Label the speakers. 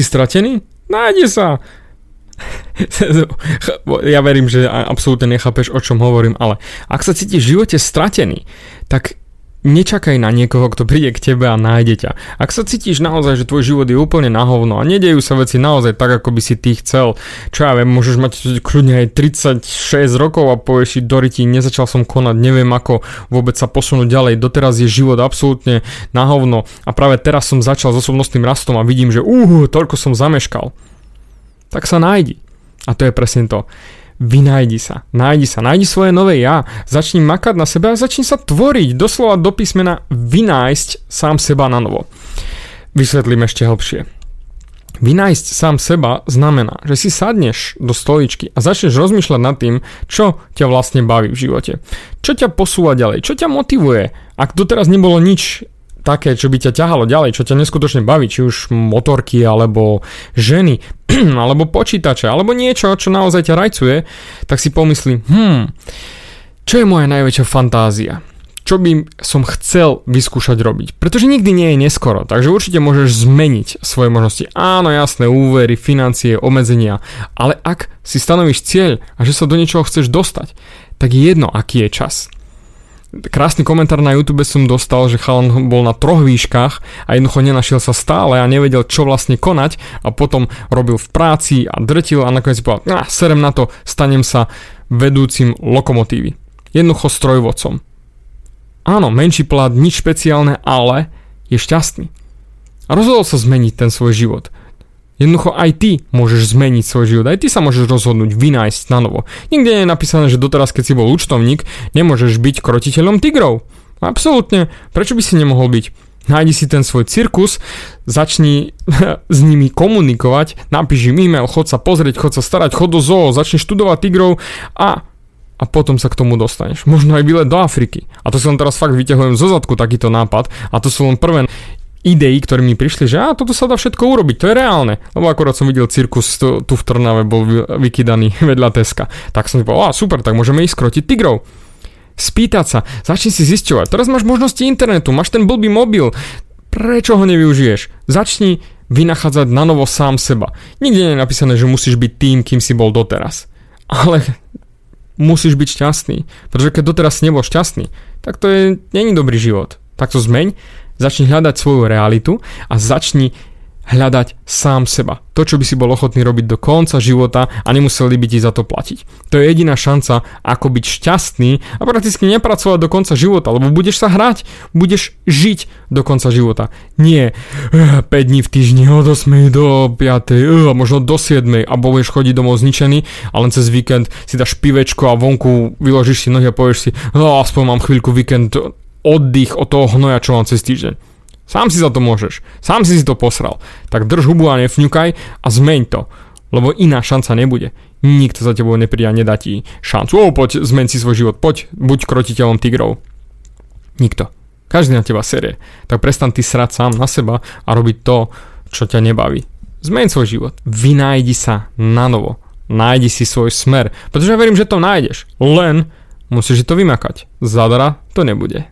Speaker 1: si stratený? Nájdi sa! ja verím, že absolútne nechápeš, o čom hovorím, ale ak sa cítiš v živote stratený, tak nečakaj na niekoho, kto príde k tebe a nájde ťa. Ak sa cítiš naozaj, že tvoj život je úplne na hovno a nedejú sa veci naozaj tak, ako by si ty chcel, čo ja viem, môžeš mať kľudne aj 36 rokov a povieš si, Doriti, nezačal som konať, neviem ako vôbec sa posunúť ďalej, doteraz je život absolútne na hovno a práve teraz som začal s osobnostným rastom a vidím, že uh, toľko som zameškal tak sa nájdi. A to je presne to. Vynájdi sa, nájdi sa, nájdi svoje nové ja, začni makať na sebe a začni sa tvoriť, doslova do písmena vynájsť sám seba na novo. Vysvetlím ešte hlbšie. Vynájsť sám seba znamená, že si sadneš do stoličky a začneš rozmýšľať nad tým, čo ťa vlastne baví v živote. Čo ťa posúva ďalej, čo ťa motivuje. Ak doteraz nebolo nič také, čo by ťa ťahalo ďalej, čo ťa neskutočne baví, či už motorky, alebo ženy, alebo počítače, alebo niečo, čo naozaj ťa rajcuje, tak si pomyslí, hm, čo je moja najväčšia fantázia? Čo by som chcel vyskúšať robiť? Pretože nikdy nie je neskoro, takže určite môžeš zmeniť svoje možnosti. Áno, jasné, úvery, financie, obmedzenia, ale ak si stanovíš cieľ a že sa do niečoho chceš dostať, tak je jedno, aký je čas krásny komentár na YouTube som dostal, že chalan bol na troch výškach a jednoducho nenašiel sa stále a nevedel, čo vlastne konať a potom robil v práci a drtil a nakoniec si povedal, ah, serem na to, stanem sa vedúcim lokomotívy. Jednoducho strojvodcom. Áno, menší plat, nič špeciálne, ale je šťastný. A rozhodol sa zmeniť ten svoj život. Jednoducho aj ty môžeš zmeniť svoj život, aj ty sa môžeš rozhodnúť vynájsť na novo. Nikde nie je napísané, že doteraz, keď si bol účtovník, nemôžeš byť krotiteľom tigrov. Absolútne, prečo by si nemohol byť? Nájdi si ten svoj cirkus, začni s nimi komunikovať, napíš im e-mail, chod sa pozrieť, chod sa starať, chod do zoo, začni študovať tigrov a a potom sa k tomu dostaneš. Možno aj výlet do Afriky. A to si len teraz fakt vyťahujem zo zadku takýto nápad a to sú len prvé ideí, ktoré mi prišli, že a toto sa dá všetko urobiť, to je reálne. Lebo akorát som videl cirkus tu, tu v Trnave, bol vykydaný vedľa Teska. Tak som si povedal, a super, tak môžeme ísť skrotiť tigrov. Spýtať sa, začni si zisťovať. Teraz máš možnosti internetu, máš ten blbý mobil, prečo ho nevyužiješ? Začni vynachádzať na novo sám seba. Nikde nie je napísané, že musíš byť tým, kým si bol doteraz. Ale musíš byť šťastný. Pretože keď doteraz nebol šťastný, tak to je, není dobrý život. Tak to zmeň Začni hľadať svoju realitu a začni hľadať sám seba. To, čo by si bol ochotný robiť do konca života a nemuseli by ti za to platiť. To je jediná šanca, ako byť šťastný a prakticky nepracovať do konca života, lebo budeš sa hrať, budeš žiť do konca života. Nie 5 eh, dní v týždni od 8 do 5, uh, možno do 7 a budeš chodiť domov zničený a len cez víkend si dáš pivečko a vonku vyložíš si nohy a povieš si, oh, aspoň mám chvíľku víkend oddych od toho hnoja, čo mám cez týždeň. Sám si za to môžeš. Sám si si to posral. Tak drž hubu a nefňukaj a zmeň to. Lebo iná šanca nebude. Nikto za tebou nepríde a nedá ti šancu. O, poď, zmeň si svoj život. Poď, buď krotiteľom tigrov. Nikto. Každý na teba serie. Tak prestan ty srať sám na seba a robiť to, čo ťa nebaví. Zmeň svoj život. Vynájdi sa na novo. Nájdi si svoj smer. Pretože ja verím, že to nájdeš. Len musíš to vymakať. Zadara to nebude.